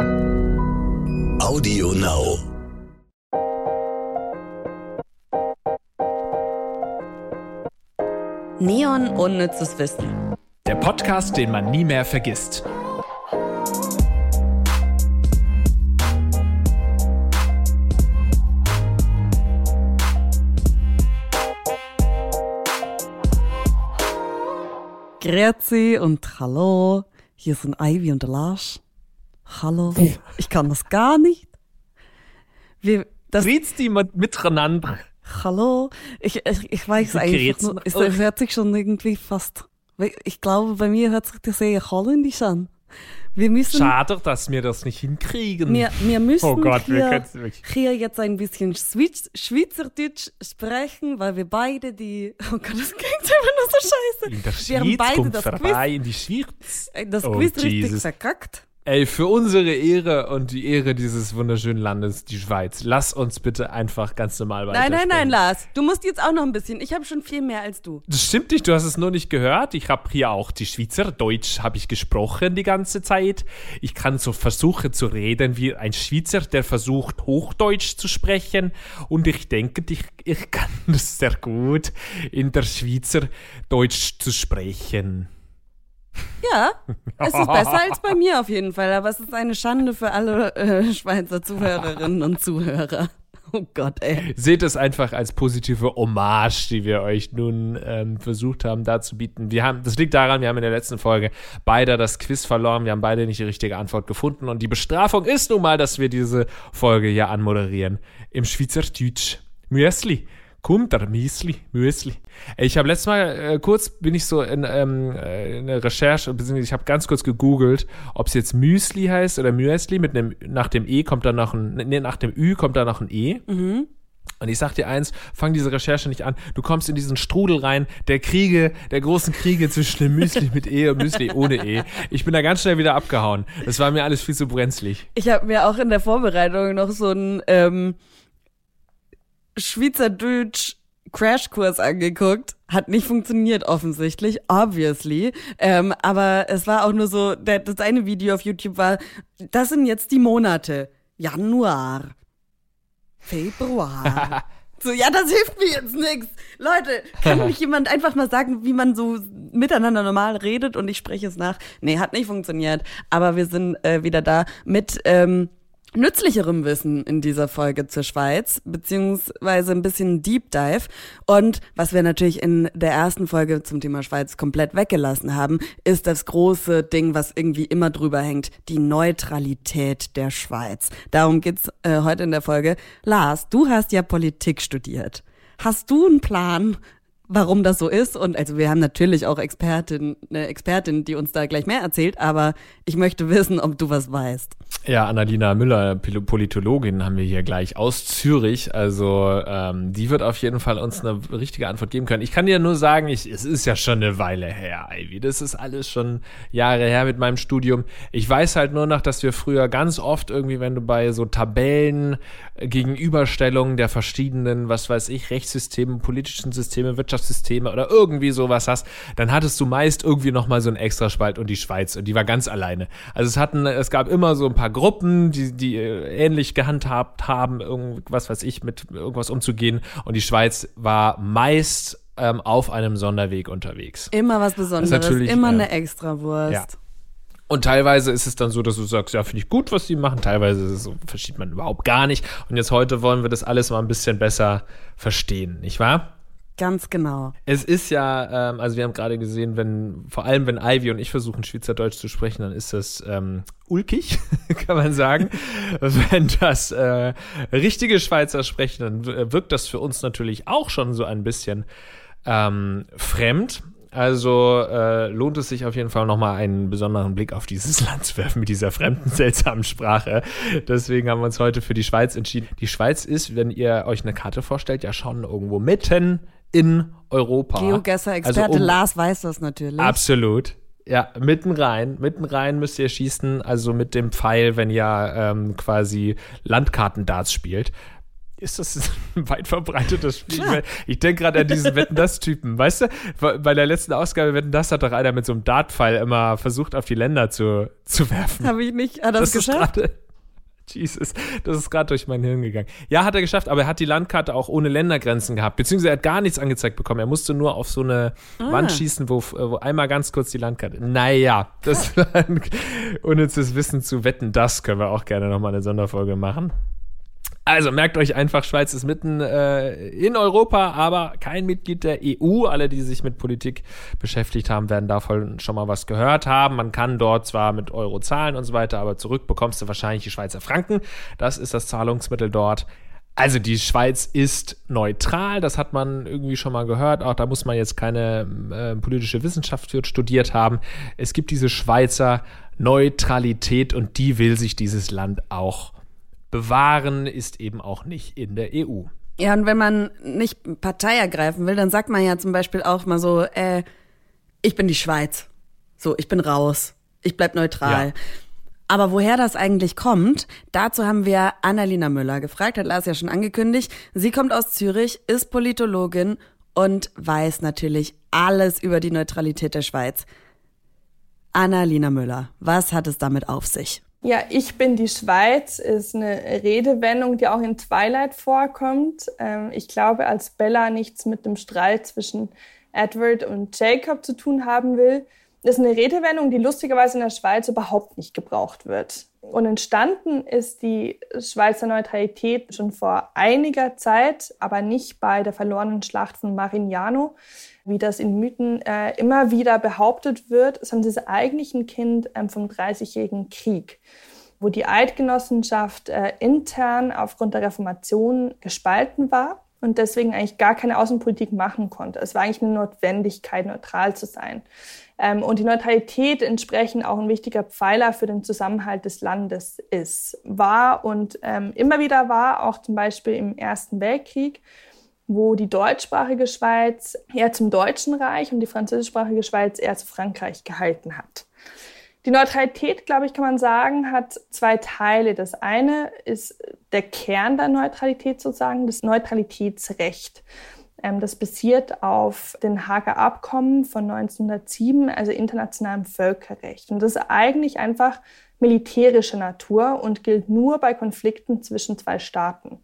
Audio Now. Neon unnützes Wissen. Der Podcast, den man nie mehr vergisst. Grüezi und hallo. Hier sind Ivy und der Lars. Hallo. Ich kann das gar nicht. Wir, das, Grüß die mit- miteinander. hallo. Ich, ich, ich weiß einfach nur, es hört sich schon irgendwie fast, ich glaube, bei mir hört sich das sehr holländisch an. Wir müssen, Schade, dass wir das nicht hinkriegen. wir, wir müssen oh Gott, wir hier, wirklich. hier jetzt ein bisschen Schweiz, Schweizerdeutsch sprechen, weil wir beide die, oh Gott, das klingt immer nur so scheiße. In der Wir haben Schweiz beide kommt das vorbei, in die Schweiz. Ey, Das Oh, Quiz richtig Jesus. verkackt. Ey, für unsere Ehre und die Ehre dieses wunderschönen Landes, die Schweiz, lass uns bitte einfach ganz normal Nein, nein, weitersprechen. nein, Lars. Du musst jetzt auch noch ein bisschen. Ich habe schon viel mehr als du. Das stimmt nicht, du hast es nur nicht gehört. Ich habe hier auch die Schweizerdeutsch habe ich gesprochen die ganze Zeit. Ich kann so versuchen zu reden wie ein Schweizer, der versucht Hochdeutsch zu sprechen. Und ich denke, ich, ich kann das sehr gut in der Schweizerdeutsch zu sprechen. Ja, es ist besser als bei mir auf jeden Fall. Aber es ist eine Schande für alle äh, Schweizer Zuhörerinnen und Zuhörer. Oh Gott, ey. Seht es einfach als positive Hommage, die wir euch nun ähm, versucht haben darzubieten. Wir haben, das liegt daran, wir haben in der letzten Folge beide das Quiz verloren. Wir haben beide nicht die richtige Antwort gefunden. Und die Bestrafung ist nun mal, dass wir diese Folge hier anmoderieren. Im Schweizerdeutsch. Müsli. Kommt der Müsli, Müsli. Ich habe letztes Mal äh, kurz bin ich so in, ähm, äh, in der Recherche, beziehungsweise ich habe ganz kurz gegoogelt, ob es jetzt Müsli heißt oder Müsli. Mit einem nach dem E kommt da noch ein, nee, nach dem Ü kommt da noch ein E. Und ich sag dir eins, fang diese Recherche nicht an. Du kommst in diesen Strudel rein, der Kriege, der großen Kriege zwischen dem Müsli mit E und Müsli ohne E. Ich bin da ganz schnell wieder abgehauen. Das war mir alles viel zu brenzlig. Ich habe mir auch in der Vorbereitung noch so einen ähm, Schweizerdeutsch Crashkurs angeguckt. Hat nicht funktioniert offensichtlich, obviously. Ähm, aber es war auch nur so, das eine Video auf YouTube war, das sind jetzt die Monate. Januar, Februar. So, ja, das hilft mir jetzt nix. Leute, kann mich jemand einfach mal sagen, wie man so miteinander normal redet und ich spreche es nach? Nee, hat nicht funktioniert. Aber wir sind äh, wieder da mit ähm, nützlicherem Wissen in dieser Folge zur Schweiz, beziehungsweise ein bisschen Deep Dive. Und was wir natürlich in der ersten Folge zum Thema Schweiz komplett weggelassen haben, ist das große Ding, was irgendwie immer drüber hängt, die Neutralität der Schweiz. Darum geht's äh, heute in der Folge. Lars, du hast ja Politik studiert. Hast du einen Plan, warum das so ist? Und also wir haben natürlich auch Expertin, eine Expertin, die uns da gleich mehr erzählt, aber ich möchte wissen, ob du was weißt. Ja, Annalena Müller, Politologin, haben wir hier gleich aus Zürich. Also ähm, die wird auf jeden Fall uns eine richtige Antwort geben können. Ich kann dir nur sagen, ich, es ist ja schon eine Weile her, Ivy. Das ist alles schon Jahre her mit meinem Studium. Ich weiß halt nur noch, dass wir früher ganz oft irgendwie, wenn du bei so Tabellen äh, Gegenüberstellungen der verschiedenen, was weiß ich, Rechtssysteme, politischen Systeme, Wirtschaftssysteme oder irgendwie sowas hast, dann hattest du meist irgendwie noch mal so einen Extraspalt und die Schweiz und die war ganz alleine. Also es hatten, es gab immer so ein paar Gruppen, die, die äh, ähnlich gehandhabt haben, irgendwas weiß ich, mit irgendwas umzugehen und die Schweiz war meist ähm, auf einem Sonderweg unterwegs. Immer was Besonderes, natürlich, immer äh, eine Extrawurst. ja. Und teilweise ist es dann so, dass du sagst, ja, finde ich gut, was die machen. Teilweise ist es so, versteht man überhaupt gar nicht. Und jetzt heute wollen wir das alles mal ein bisschen besser verstehen, nicht wahr? Ganz genau. Es ist ja, ähm, also wir haben gerade gesehen, wenn, vor allem wenn Ivy und ich versuchen, Schweizerdeutsch zu sprechen, dann ist das ähm, ulkig, kann man sagen. wenn das äh, richtige Schweizer sprechen, dann wirkt das für uns natürlich auch schon so ein bisschen ähm, fremd. Also äh, lohnt es sich auf jeden Fall nochmal einen besonderen Blick auf dieses Land zu werfen mit dieser fremden, seltsamen Sprache. Deswegen haben wir uns heute für die Schweiz entschieden. Die Schweiz ist, wenn ihr euch eine Karte vorstellt, ja schon irgendwo mitten in Europa. Geogesser-Experte Also um- Lars weiß das natürlich. Absolut. Ja, mitten rein. Mitten rein müsst ihr schießen, also mit dem Pfeil, wenn ihr ähm, quasi Landkarten-Darts spielt. ist das ein weit verbreitetes Spiel? Klar. Ich denke gerade an diesen Wetten das Typen, weißt du? Bei der letzten Ausgabe Wetten das hat doch einer mit so einem Dartpfeil immer versucht auf die Länder zu, zu werfen. Habe ich nicht, hat das, das geschafft? Grade, Jesus, das ist gerade durch mein Hirn gegangen. Ja, hat er geschafft, aber er hat die Landkarte auch ohne Ländergrenzen gehabt, beziehungsweise er hat gar nichts angezeigt bekommen. Er musste nur auf so eine ah. Wand schießen, wo, wo, einmal ganz kurz die Landkarte. Naja, das war ein unnützes Wissen zu wetten. Das können wir auch gerne nochmal eine Sonderfolge machen. Also merkt euch einfach, Schweiz ist mitten äh, in Europa, aber kein Mitglied der EU. Alle, die sich mit Politik beschäftigt haben, werden davon schon mal was gehört haben. Man kann dort zwar mit Euro zahlen und so weiter, aber zurück bekommst du wahrscheinlich die Schweizer Franken. Das ist das Zahlungsmittel dort. Also die Schweiz ist neutral, das hat man irgendwie schon mal gehört. Auch da muss man jetzt keine äh, politische Wissenschaft studiert haben. Es gibt diese Schweizer Neutralität und die will sich dieses Land auch bewahren, ist eben auch nicht in der EU. Ja, und wenn man nicht Partei ergreifen will, dann sagt man ja zum Beispiel auch mal so, äh, ich bin die Schweiz. So, ich bin raus. Ich bleib neutral. Ja. Aber woher das eigentlich kommt, dazu haben wir Annalena Müller gefragt, hat Lars ja schon angekündigt. Sie kommt aus Zürich, ist Politologin und weiß natürlich alles über die Neutralität der Schweiz. Annalena Müller, was hat es damit auf sich? Ja, ich bin die Schweiz ist eine Redewendung, die auch in Twilight vorkommt. Ähm, ich glaube, als Bella nichts mit dem Streit zwischen Edward und Jacob zu tun haben will, ist eine Redewendung, die lustigerweise in der Schweiz überhaupt nicht gebraucht wird. Und entstanden ist die Schweizer Neutralität schon vor einiger Zeit, aber nicht bei der verlorenen Schlacht von Marignano, wie das in Mythen äh, immer wieder behauptet wird, sondern sie ist eigentlich ein Kind ähm, vom Dreißigjährigen Krieg, wo die Eidgenossenschaft äh, intern aufgrund der Reformation gespalten war und deswegen eigentlich gar keine Außenpolitik machen konnte. Es war eigentlich eine Notwendigkeit, neutral zu sein. Ähm, und die Neutralität entsprechend auch ein wichtiger Pfeiler für den Zusammenhalt des Landes ist. War und ähm, immer wieder war, auch zum Beispiel im Ersten Weltkrieg, wo die deutschsprachige Schweiz eher zum Deutschen Reich und die französischsprachige Schweiz eher zu Frankreich gehalten hat. Die Neutralität, glaube ich, kann man sagen, hat zwei Teile. Das eine ist der Kern der Neutralität sozusagen, das Neutralitätsrecht. Ähm, das basiert auf den Hager Abkommen von 1907, also internationalem Völkerrecht. Und das ist eigentlich einfach militärische Natur und gilt nur bei Konflikten zwischen zwei Staaten.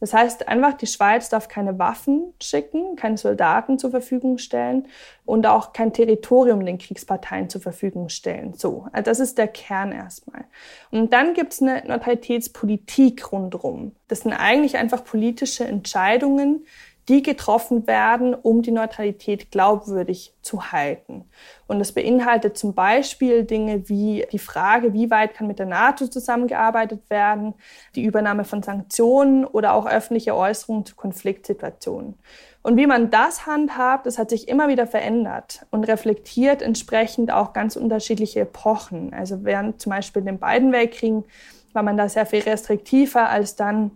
Das heißt einfach, die Schweiz darf keine Waffen schicken, keine Soldaten zur Verfügung stellen und auch kein Territorium den Kriegsparteien zur Verfügung stellen. So, also das ist der Kern erstmal. Und dann gibt es eine Neutralitätspolitik rundherum. Das sind eigentlich einfach politische Entscheidungen, die getroffen werden, um die Neutralität glaubwürdig zu halten. Und das beinhaltet zum Beispiel Dinge wie die Frage, wie weit kann mit der NATO zusammengearbeitet werden, die Übernahme von Sanktionen oder auch öffentliche Äußerungen zu Konfliktsituationen. Und wie man das handhabt, das hat sich immer wieder verändert und reflektiert entsprechend auch ganz unterschiedliche Epochen. Also während zum Beispiel den beiden Weltkriegen war man da sehr viel restriktiver als dann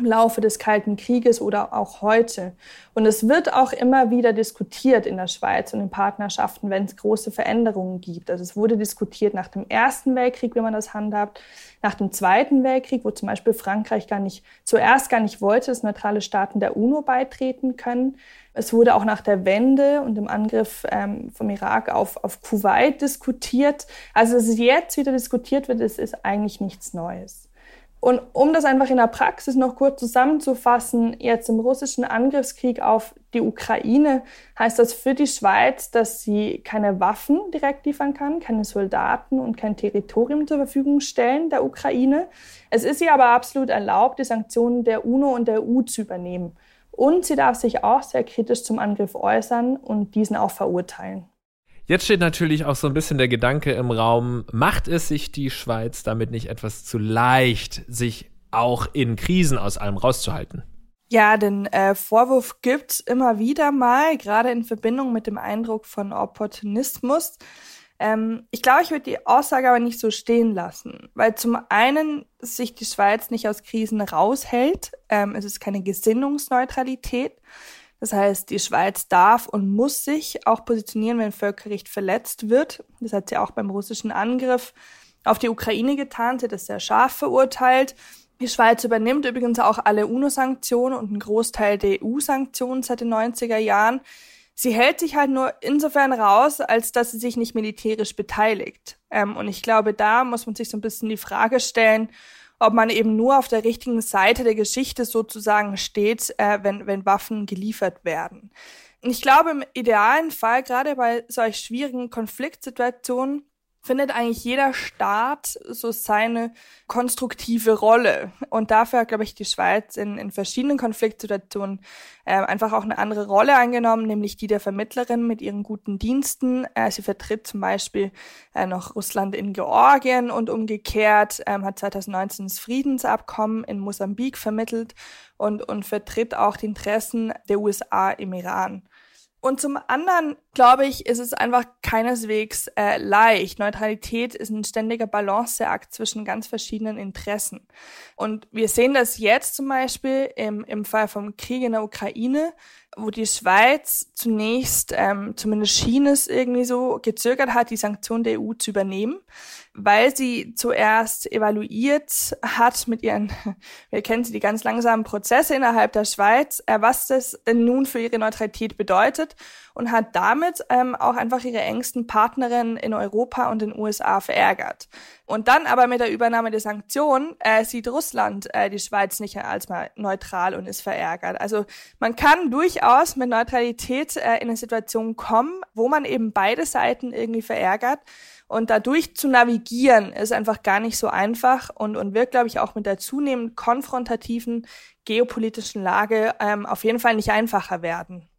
im Laufe des Kalten Krieges oder auch heute. Und es wird auch immer wieder diskutiert in der Schweiz und in Partnerschaften, wenn es große Veränderungen gibt. Also es wurde diskutiert nach dem Ersten Weltkrieg, wie man das handhabt, nach dem Zweiten Weltkrieg, wo zum Beispiel Frankreich gar nicht, zuerst gar nicht wollte, dass neutrale Staaten der UNO beitreten können. Es wurde auch nach der Wende und dem Angriff ähm, vom Irak auf, auf Kuwait diskutiert. Also, dass es jetzt wieder diskutiert wird, ist, ist eigentlich nichts Neues. Und um das einfach in der Praxis noch kurz zusammenzufassen, jetzt im russischen Angriffskrieg auf die Ukraine heißt das für die Schweiz, dass sie keine Waffen direkt liefern kann, keine Soldaten und kein Territorium zur Verfügung stellen der Ukraine. Es ist ihr aber absolut erlaubt, die Sanktionen der UNO und der EU zu übernehmen. Und sie darf sich auch sehr kritisch zum Angriff äußern und diesen auch verurteilen. Jetzt steht natürlich auch so ein bisschen der Gedanke im Raum, macht es sich die Schweiz damit nicht etwas zu leicht, sich auch in Krisen aus allem rauszuhalten? Ja, den äh, Vorwurf gibt's immer wieder mal, gerade in Verbindung mit dem Eindruck von Opportunismus. Ähm, ich glaube, ich würde die Aussage aber nicht so stehen lassen, weil zum einen sich die Schweiz nicht aus Krisen raushält, ähm, es ist keine Gesinnungsneutralität. Das heißt, die Schweiz darf und muss sich auch positionieren, wenn Völkerrecht verletzt wird. Das hat sie auch beim russischen Angriff auf die Ukraine getan. Sie hat das sehr scharf verurteilt. Die Schweiz übernimmt übrigens auch alle UNO-Sanktionen und einen Großteil der EU-Sanktionen seit den 90er Jahren. Sie hält sich halt nur insofern raus, als dass sie sich nicht militärisch beteiligt. Ähm, und ich glaube, da muss man sich so ein bisschen die Frage stellen, ob man eben nur auf der richtigen Seite der Geschichte sozusagen steht, äh, wenn, wenn Waffen geliefert werden. Ich glaube, im idealen Fall, gerade bei solch schwierigen Konfliktsituationen, findet eigentlich jeder Staat so seine konstruktive Rolle. Und dafür hat, glaube ich, die Schweiz in, in verschiedenen Konfliktsituationen äh, einfach auch eine andere Rolle eingenommen, nämlich die der Vermittlerin mit ihren guten Diensten. Äh, sie vertritt zum Beispiel äh, noch Russland in Georgien und umgekehrt, ähm, hat 2019 das Friedensabkommen in Mosambik vermittelt und, und vertritt auch die Interessen der USA im Iran. Und zum anderen, glaube ich, ist es einfach keineswegs äh, leicht. Neutralität ist ein ständiger Balanceakt zwischen ganz verschiedenen Interessen. Und wir sehen das jetzt zum Beispiel im, im Fall vom Krieg in der Ukraine, wo die Schweiz zunächst, ähm, zumindest schien es irgendwie so, gezögert hat, die Sanktionen der EU zu übernehmen, weil sie zuerst evaluiert hat mit ihren, wir kennen sie, die ganz langsamen Prozesse innerhalb der Schweiz, äh, was das denn nun für ihre Neutralität bedeutet und hat damit ähm, auch einfach ihre engsten Partnerinnen in Europa und den USA verärgert. Und dann aber mit der Übernahme der Sanktionen äh, sieht Russland äh, die Schweiz nicht als mal neutral und ist verärgert. Also man kann durchaus mit Neutralität äh, in eine Situation kommen, wo man eben beide Seiten irgendwie verärgert. Und dadurch zu navigieren ist einfach gar nicht so einfach und, und wird, glaube ich, auch mit der zunehmend konfrontativen geopolitischen Lage ähm, auf jeden Fall nicht einfacher werden.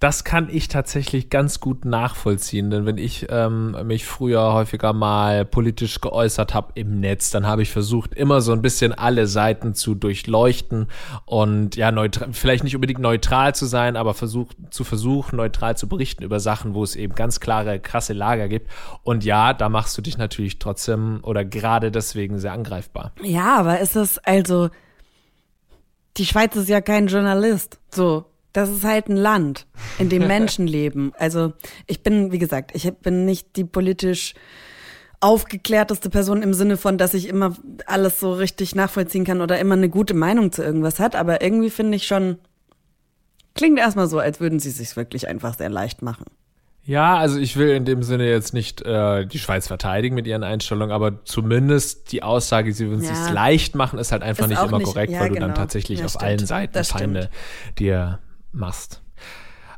Das kann ich tatsächlich ganz gut nachvollziehen, denn wenn ich ähm, mich früher häufiger mal politisch geäußert habe im Netz, dann habe ich versucht, immer so ein bisschen alle Seiten zu durchleuchten und ja, vielleicht nicht unbedingt neutral zu sein, aber versucht, zu versuchen, neutral zu berichten über Sachen, wo es eben ganz klare, krasse Lager gibt. Und ja, da machst du dich natürlich trotzdem oder gerade deswegen sehr angreifbar. Ja, aber ist es also, die Schweiz ist ja kein Journalist. So, das ist halt ein Land, in dem Menschen leben. Also ich bin, wie gesagt, ich bin nicht die politisch aufgeklärteste Person im Sinne von, dass ich immer alles so richtig nachvollziehen kann oder immer eine gute Meinung zu irgendwas hat. Aber irgendwie finde ich schon, klingt erstmal so, als würden sie sich wirklich einfach sehr leicht machen. Ja, also ich will in dem Sinne jetzt nicht äh, die Schweiz verteidigen mit ihren Einstellungen, aber zumindest die Aussage, sie würden es ja. sich leicht machen, ist halt einfach ist nicht immer nicht, korrekt, ja, weil genau. du dann tatsächlich ja, auf stimmt. allen Seiten Feinde dir machst.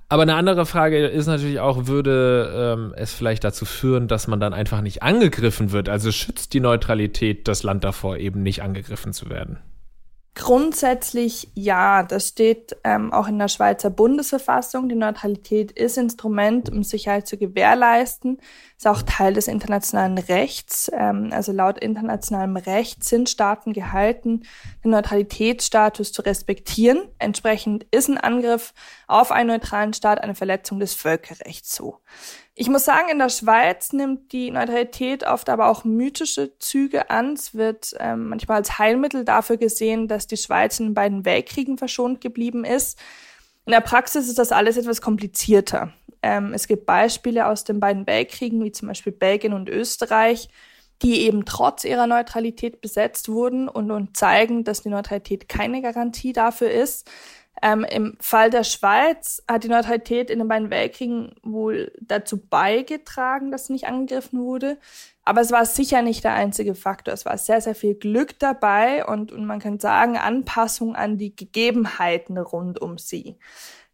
Aber eine andere Frage ist natürlich auch, würde ähm, es vielleicht dazu führen, dass man dann einfach nicht angegriffen wird? Also schützt die Neutralität das Land davor, eben nicht angegriffen zu werden? Grundsätzlich ja, das steht ähm, auch in der Schweizer Bundesverfassung. Die Neutralität ist Instrument, um Sicherheit zu gewährleisten, ist auch Teil des internationalen Rechts. Ähm, also laut internationalem Recht sind Staaten gehalten, den Neutralitätsstatus zu respektieren. Entsprechend ist ein Angriff auf einen neutralen Staat eine Verletzung des Völkerrechts so. Ich muss sagen, in der Schweiz nimmt die Neutralität oft aber auch mythische Züge an. Es wird ähm, manchmal als Heilmittel dafür gesehen, dass die Schweiz in den beiden Weltkriegen verschont geblieben ist. In der Praxis ist das alles etwas komplizierter. Ähm, es gibt Beispiele aus den beiden Weltkriegen, wie zum Beispiel Belgien und Österreich, die eben trotz ihrer Neutralität besetzt wurden und, und zeigen, dass die Neutralität keine Garantie dafür ist. Ähm, Im Fall der Schweiz hat die Neutralität in den beiden Weltkriegen wohl dazu beigetragen, dass nicht angegriffen wurde. Aber es war sicher nicht der einzige Faktor. Es war sehr, sehr viel Glück dabei und, und man kann sagen, Anpassung an die Gegebenheiten rund um sie.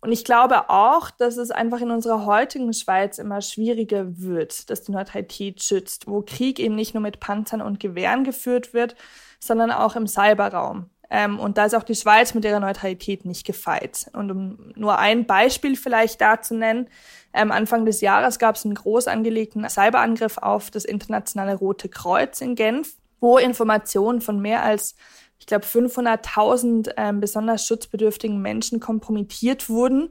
Und ich glaube auch, dass es einfach in unserer heutigen Schweiz immer schwieriger wird, dass die Neutralität schützt, wo Krieg eben nicht nur mit Panzern und Gewehren geführt wird, sondern auch im Cyberraum. Ähm, und da ist auch die Schweiz mit ihrer Neutralität nicht gefeit. Und um nur ein Beispiel vielleicht da zu nennen, ähm, Anfang des Jahres gab es einen groß angelegten Cyberangriff auf das internationale Rote Kreuz in Genf, wo Informationen von mehr als ich glaube, 500.000 ähm, besonders schutzbedürftigen Menschen kompromittiert wurden.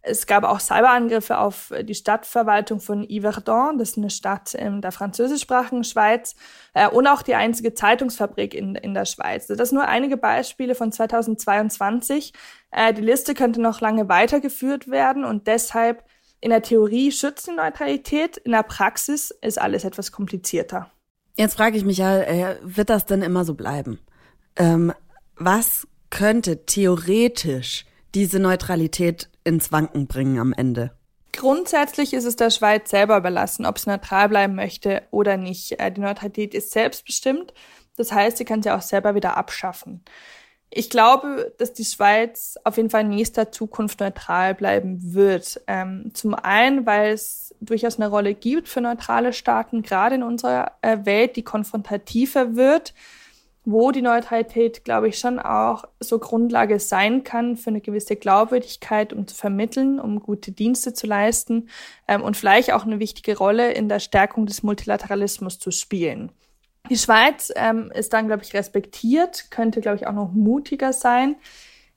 Es gab auch Cyberangriffe auf die Stadtverwaltung von Yverdon, das ist eine Stadt in der französischsprachigen Schweiz, äh, und auch die einzige Zeitungsfabrik in, in der Schweiz. Das sind nur einige Beispiele von 2022. Äh, die Liste könnte noch lange weitergeführt werden und deshalb in der Theorie schützt die Neutralität, in der Praxis ist alles etwas komplizierter. Jetzt frage ich mich ja, äh, wird das denn immer so bleiben? Ähm, was könnte theoretisch diese Neutralität ins Wanken bringen am Ende? Grundsätzlich ist es der Schweiz selber überlassen, ob sie neutral bleiben möchte oder nicht. Äh, die Neutralität ist selbstbestimmt. Das heißt, sie kann sie auch selber wieder abschaffen. Ich glaube, dass die Schweiz auf jeden Fall in nächster Zukunft neutral bleiben wird. Ähm, zum einen, weil es durchaus eine Rolle gibt für neutrale Staaten, gerade in unserer äh, Welt, die konfrontativer wird wo die Neutralität, glaube ich, schon auch so Grundlage sein kann für eine gewisse Glaubwürdigkeit, um zu vermitteln, um gute Dienste zu leisten ähm, und vielleicht auch eine wichtige Rolle in der Stärkung des Multilateralismus zu spielen. Die Schweiz ähm, ist dann, glaube ich, respektiert, könnte, glaube ich, auch noch mutiger sein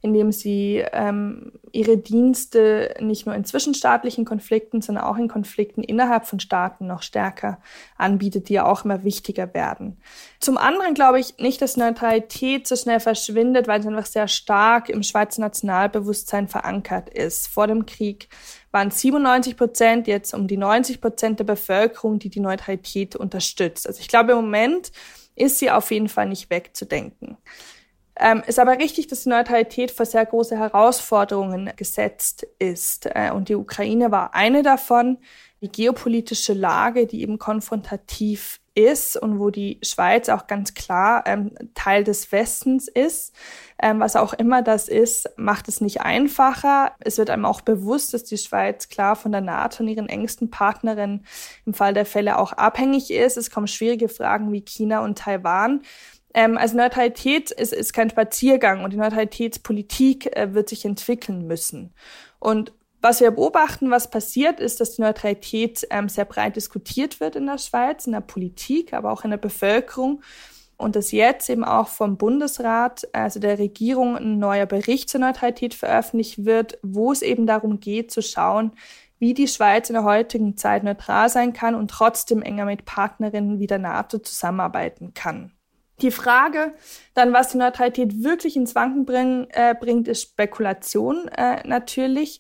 indem sie ähm, ihre Dienste nicht nur in zwischenstaatlichen Konflikten, sondern auch in Konflikten innerhalb von Staaten noch stärker anbietet, die ja auch immer wichtiger werden. Zum anderen glaube ich nicht, dass Neutralität so schnell verschwindet, weil sie einfach sehr stark im Schweizer Nationalbewusstsein verankert ist. Vor dem Krieg waren 97 Prozent, jetzt um die 90 Prozent der Bevölkerung, die die Neutralität unterstützt. Also ich glaube, im Moment ist sie auf jeden Fall nicht wegzudenken. Ähm, ist aber richtig, dass die Neutralität vor sehr große Herausforderungen gesetzt ist. Äh, und die Ukraine war eine davon. Die geopolitische Lage, die eben konfrontativ ist und wo die Schweiz auch ganz klar ähm, Teil des Westens ist, ähm, was auch immer das ist, macht es nicht einfacher. Es wird einem auch bewusst, dass die Schweiz klar von der NATO und ihren engsten Partnerinnen im Fall der Fälle auch abhängig ist. Es kommen schwierige Fragen wie China und Taiwan. Ähm, also Neutralität ist, ist kein Spaziergang und die Neutralitätspolitik äh, wird sich entwickeln müssen. Und was wir beobachten, was passiert, ist, dass die Neutralität ähm, sehr breit diskutiert wird in der Schweiz, in der Politik, aber auch in der Bevölkerung. Und dass jetzt eben auch vom Bundesrat, also der Regierung, ein neuer Bericht zur Neutralität veröffentlicht wird, wo es eben darum geht zu schauen, wie die Schweiz in der heutigen Zeit neutral sein kann und trotzdem enger mit Partnerinnen wie der NATO zusammenarbeiten kann. Die Frage dann, was die Neutralität wirklich ins Wanken bringen, äh, bringt, ist Spekulation äh, natürlich.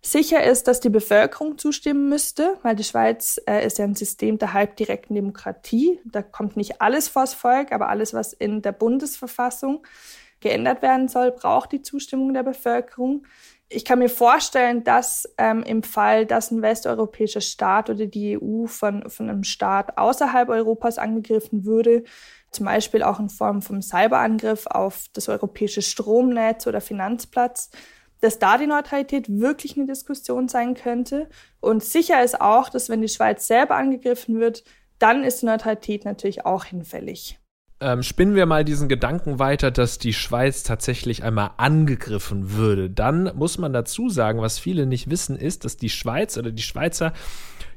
Sicher ist, dass die Bevölkerung zustimmen müsste, weil die Schweiz äh, ist ja ein System der halbdirekten Demokratie. Da kommt nicht alles vors Volk, aber alles, was in der Bundesverfassung geändert werden soll, braucht die Zustimmung der Bevölkerung. Ich kann mir vorstellen, dass ähm, im Fall, dass ein westeuropäischer Staat oder die EU von, von einem Staat außerhalb Europas angegriffen würde, zum Beispiel auch in Form vom Cyberangriff auf das europäische Stromnetz oder Finanzplatz, dass da die Neutralität wirklich eine Diskussion sein könnte. Und sicher ist auch, dass wenn die Schweiz selber angegriffen wird, dann ist die Neutralität natürlich auch hinfällig. Ähm, spinnen wir mal diesen Gedanken weiter, dass die Schweiz tatsächlich einmal angegriffen würde. Dann muss man dazu sagen, was viele nicht wissen, ist, dass die Schweiz oder die Schweizer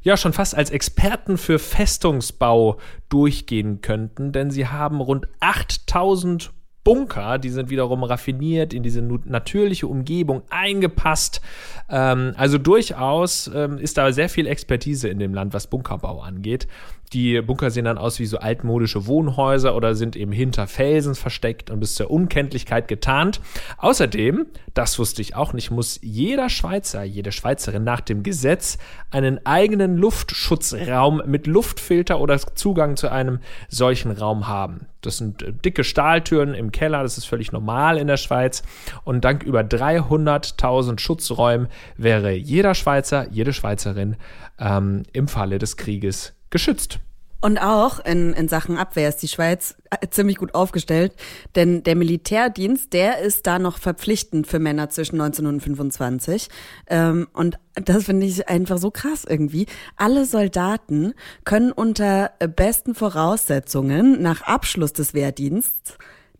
ja schon fast als Experten für Festungsbau durchgehen könnten, denn sie haben rund 8000 Bunker, die sind wiederum raffiniert in diese natürliche Umgebung eingepasst. Ähm, also durchaus ähm, ist da sehr viel Expertise in dem Land, was Bunkerbau angeht. Die Bunker sehen dann aus wie so altmodische Wohnhäuser oder sind eben hinter Felsen versteckt und bis zur Unkenntlichkeit getarnt. Außerdem, das wusste ich auch nicht, muss jeder Schweizer, jede Schweizerin nach dem Gesetz einen eigenen Luftschutzraum mit Luftfilter oder Zugang zu einem solchen Raum haben. Das sind äh, dicke Stahltüren im Keller, das ist völlig normal in der Schweiz. Und dank über 300.000 Schutzräumen wäre jeder Schweizer, jede Schweizerin ähm, im Falle des Krieges geschützt. Und auch in, in Sachen Abwehr ist die Schweiz äh, ziemlich gut aufgestellt, denn der Militärdienst, der ist da noch verpflichtend für Männer zwischen 19 und 25. Ähm, und das finde ich einfach so krass irgendwie. Alle Soldaten können unter besten Voraussetzungen nach Abschluss des Wehrdiensts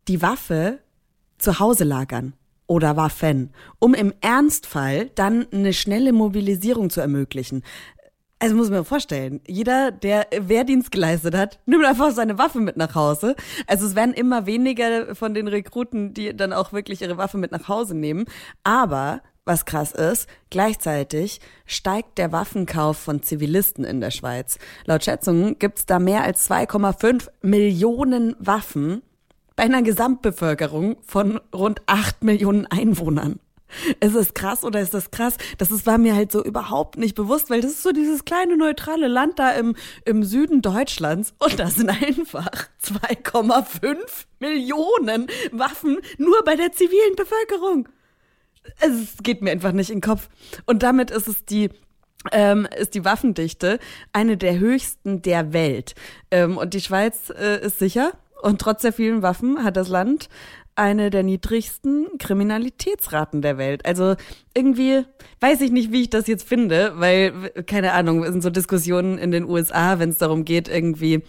die Waffe zu Hause lagern oder Waffen, um im Ernstfall dann eine schnelle Mobilisierung zu ermöglichen. Also muss man vorstellen, jeder, der Wehrdienst geleistet hat, nimmt einfach seine Waffe mit nach Hause. Also es werden immer weniger von den Rekruten, die dann auch wirklich ihre Waffe mit nach Hause nehmen. Aber was krass ist, gleichzeitig steigt der Waffenkauf von Zivilisten in der Schweiz. Laut Schätzungen gibt's da mehr als 2,5 Millionen Waffen bei einer Gesamtbevölkerung von rund 8 Millionen Einwohnern. Ist es krass oder ist das krass? Das ist, war mir halt so überhaupt nicht bewusst, weil das ist so dieses kleine neutrale Land da im, im Süden Deutschlands und da sind einfach 2,5 Millionen Waffen nur bei der zivilen Bevölkerung. Es geht mir einfach nicht in den Kopf. Und damit ist es die ähm, ist die Waffendichte eine der höchsten der Welt. Ähm, und die Schweiz äh, ist sicher. Und trotz der vielen Waffen hat das Land eine der niedrigsten Kriminalitätsraten der Welt. Also irgendwie weiß ich nicht, wie ich das jetzt finde, weil, keine Ahnung, sind so Diskussionen in den USA, wenn es darum geht, irgendwie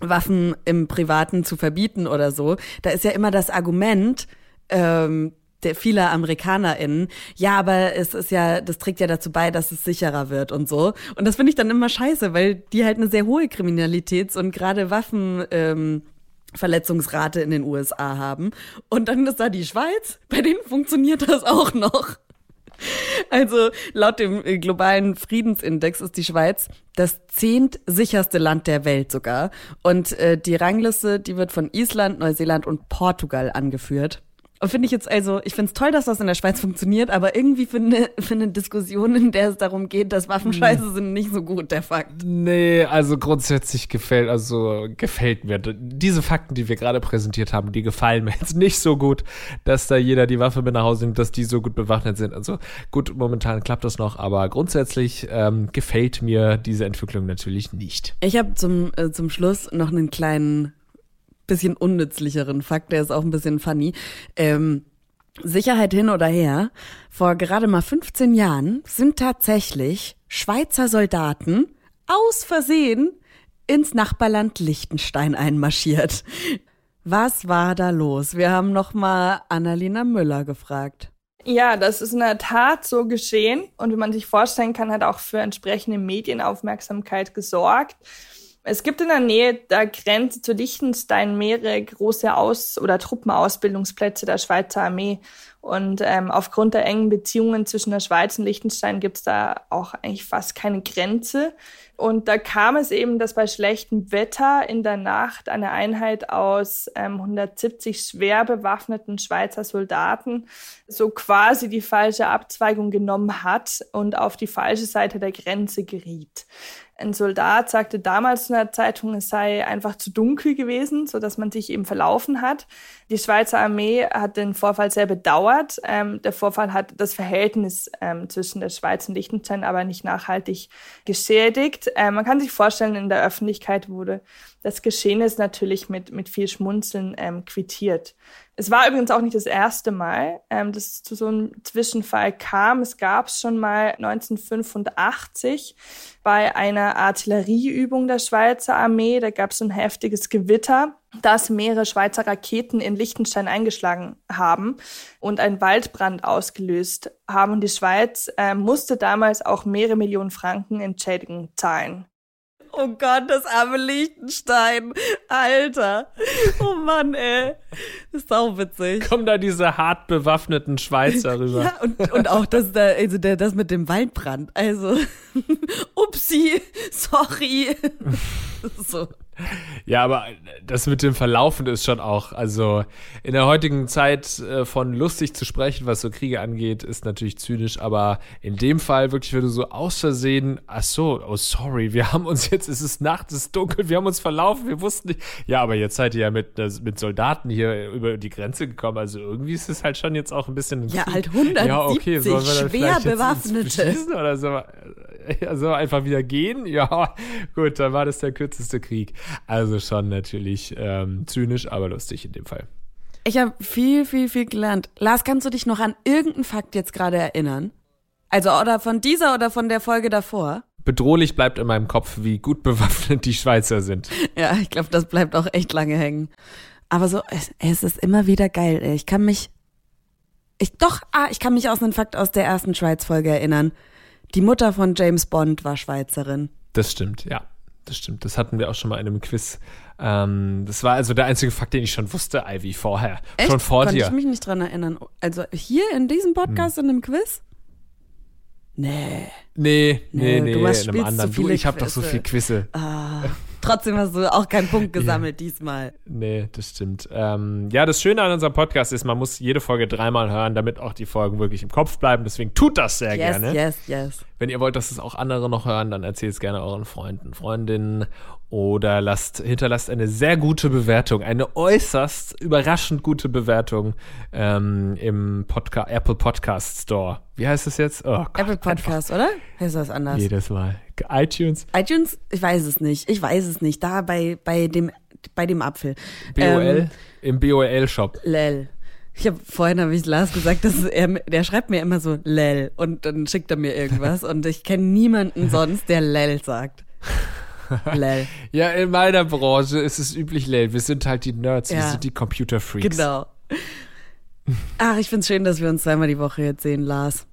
Waffen im Privaten zu verbieten oder so. Da ist ja immer das Argument, ähm, der vieler AmerikanerInnen, ja, aber es ist ja, das trägt ja dazu bei, dass es sicherer wird und so. Und das finde ich dann immer scheiße, weil die halt eine sehr hohe Kriminalitäts- und gerade Waffen, ähm, Verletzungsrate in den USA haben. Und dann ist da die Schweiz, bei denen funktioniert das auch noch. Also laut dem äh, globalen Friedensindex ist die Schweiz das zehntsicherste Land der Welt sogar. Und äh, die Rangliste, die wird von Island, Neuseeland und Portugal angeführt. Finde ich jetzt also, ich finde es toll, dass das in der Schweiz funktioniert, aber irgendwie finde für eine Diskussion, in der es darum geht, dass Waffen scheiße sind, nicht so gut, der Fakt. Nee, also grundsätzlich gefällt, also gefällt mir. Diese Fakten, die wir gerade präsentiert haben, die gefallen mir jetzt nicht so gut, dass da jeder die Waffe mit nach Hause nimmt, dass die so gut bewaffnet sind. Also gut, momentan klappt das noch, aber grundsätzlich ähm, gefällt mir diese Entwicklung natürlich nicht. Ich habe zum, äh, zum Schluss noch einen kleinen bisschen unnützlicheren Fakt, der ist auch ein bisschen funny. Ähm, Sicherheit hin oder her, vor gerade mal 15 Jahren sind tatsächlich Schweizer Soldaten aus Versehen ins Nachbarland Liechtenstein einmarschiert. Was war da los? Wir haben noch mal Annalena Müller gefragt. Ja, das ist in der Tat so geschehen und wie man sich vorstellen kann, hat auch für entsprechende Medienaufmerksamkeit gesorgt. Es gibt in der Nähe der Grenze zu Liechtenstein mehrere große Aus- oder Truppenausbildungsplätze der Schweizer Armee. Und ähm, aufgrund der engen Beziehungen zwischen der Schweiz und Liechtenstein gibt es da auch eigentlich fast keine Grenze. Und da kam es eben, dass bei schlechtem Wetter in der Nacht eine Einheit aus ähm, 170 schwer bewaffneten Schweizer Soldaten so quasi die falsche Abzweigung genommen hat und auf die falsche Seite der Grenze geriet. Ein Soldat sagte damals in der Zeitung, es sei einfach zu dunkel gewesen, so dass man sich eben verlaufen hat. Die Schweizer Armee hat den Vorfall sehr bedauert. Ähm, der Vorfall hat das Verhältnis ähm, zwischen der Schweiz und Liechtenstein aber nicht nachhaltig geschädigt. Ähm, man kann sich vorstellen, in der Öffentlichkeit wurde das Geschehen ist natürlich mit, mit viel Schmunzeln ähm, quittiert. Es war übrigens auch nicht das erste Mal, ähm, dass es zu so einem Zwischenfall kam. Es gab es schon mal 1985 bei einer Artillerieübung der Schweizer Armee. Da gab es ein heftiges Gewitter, das mehrere Schweizer Raketen in Liechtenstein eingeschlagen haben und einen Waldbrand ausgelöst haben. Die Schweiz äh, musste damals auch mehrere Millionen Franken Entschädigung zahlen. Oh Gott, das arme Liechtenstein. Alter. Oh Mann, ey. Das ist auch witzig. Kommen da diese hart bewaffneten Schweizer rüber. ja, und, und auch das, da, also der, das mit dem Waldbrand. Also, upsi, sorry. so. Ja, aber das mit dem Verlaufen ist schon auch, also in der heutigen Zeit äh, von lustig zu sprechen, was so Kriege angeht, ist natürlich zynisch, aber in dem Fall wirklich, wenn du so aus Versehen, ach so, oh sorry, wir haben uns jetzt, es ist Nacht, es ist dunkel, wir haben uns verlaufen, wir wussten nicht. Ja, aber jetzt seid ihr ja mit, mit Soldaten hier über die Grenze gekommen, also irgendwie ist es halt schon jetzt auch ein bisschen. Ja, halt 170 ja, okay, schwer bewaffnete. Oder so also einfach wieder gehen. Ja, gut, dann war das der kürzeste Krieg. Also schon natürlich ähm, zynisch, aber lustig in dem Fall. Ich habe viel, viel, viel gelernt. Lars, kannst du dich noch an irgendeinen Fakt jetzt gerade erinnern? Also oder von dieser oder von der Folge davor? Bedrohlich bleibt in meinem Kopf, wie gut bewaffnet die Schweizer sind. Ja, ich glaube, das bleibt auch echt lange hängen. Aber so, es, es ist immer wieder geil. Ey. Ich kann mich, ich doch, ah, ich kann mich aus einem Fakt aus der ersten Schweiz-Folge erinnern. Die Mutter von James Bond war Schweizerin. Das stimmt, ja. Das stimmt. Das hatten wir auch schon mal in einem Quiz. Ähm, das war also der einzige Fakt, den ich schon wusste, Ivy, vorher. Echt? Schon vor Konnte dir. ich mich nicht dran erinnern. Also hier in diesem Podcast, hm. in einem Quiz? Nee. Nee, nee, nee, du machst, in einem anderen. Du, ich habe doch so viel Quizze. Ah. Trotzdem hast du auch keinen Punkt gesammelt ja. diesmal. Nee, das stimmt. Ähm, ja, das Schöne an unserem Podcast ist, man muss jede Folge dreimal hören, damit auch die Folgen wirklich im Kopf bleiben. Deswegen tut das sehr yes, gerne. Yes, yes. Wenn ihr wollt, dass es auch andere noch hören, dann erzählt es gerne euren Freunden, Freundinnen oder lasst, hinterlasst eine sehr gute Bewertung, eine äußerst überraschend gute Bewertung ähm, im Podca Apple Podcast Store. Wie heißt das jetzt? Oh Gott, Apple Podcast, oder? Heißt das anders? Jedes Mal. iTunes? iTunes? Ich weiß es nicht. Ich weiß es nicht. Da bei, bei, dem, bei dem Apfel. BOL? Ähm, Im BOL-Shop. Lel. Ich habe vorhin habe ich Lars gesagt, dass er der schreibt mir immer so Lel und dann schickt er mir irgendwas und ich kenne niemanden sonst, der Lel sagt. Lel. Ja, in meiner Branche ist es üblich Lel. Wir sind halt die Nerds, ja. wir sind die Computer Freaks. Genau. Ach, ich find's schön, dass wir uns zweimal die Woche jetzt sehen, Lars.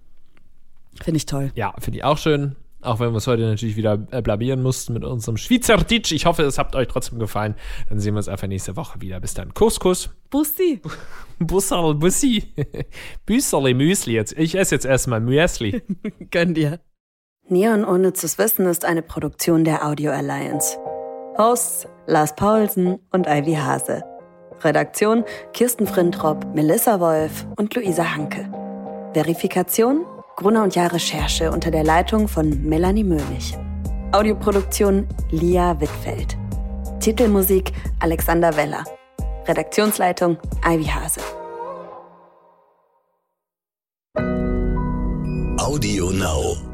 Finde ich toll. Ja, finde ich auch schön. Auch wenn wir uns heute natürlich wieder äh, blamieren mussten mit unserem Schweizerdeutsch. Ich hoffe, es hat euch trotzdem gefallen. Dann sehen wir uns einfach nächste Woche wieder. Bis dann. Kuss, Kuss. Bussi. Busserl, Bussi. Büsserli, Müsli. Jetzt, ich esse jetzt erstmal Müsli. Gönn dir. Neon Unnützes Wissen ist eine Produktion der Audio Alliance. Hosts Lars Paulsen und Ivy Hase. Redaktion Kirsten Frintrop, Melissa Wolf und Luisa Hanke. Verifikation Gruner und Jahr Recherche unter der Leitung von Melanie Möhlich. Audioproduktion Lia Wittfeld. Titelmusik Alexander Weller. Redaktionsleitung Ivy Hase. Audio Now.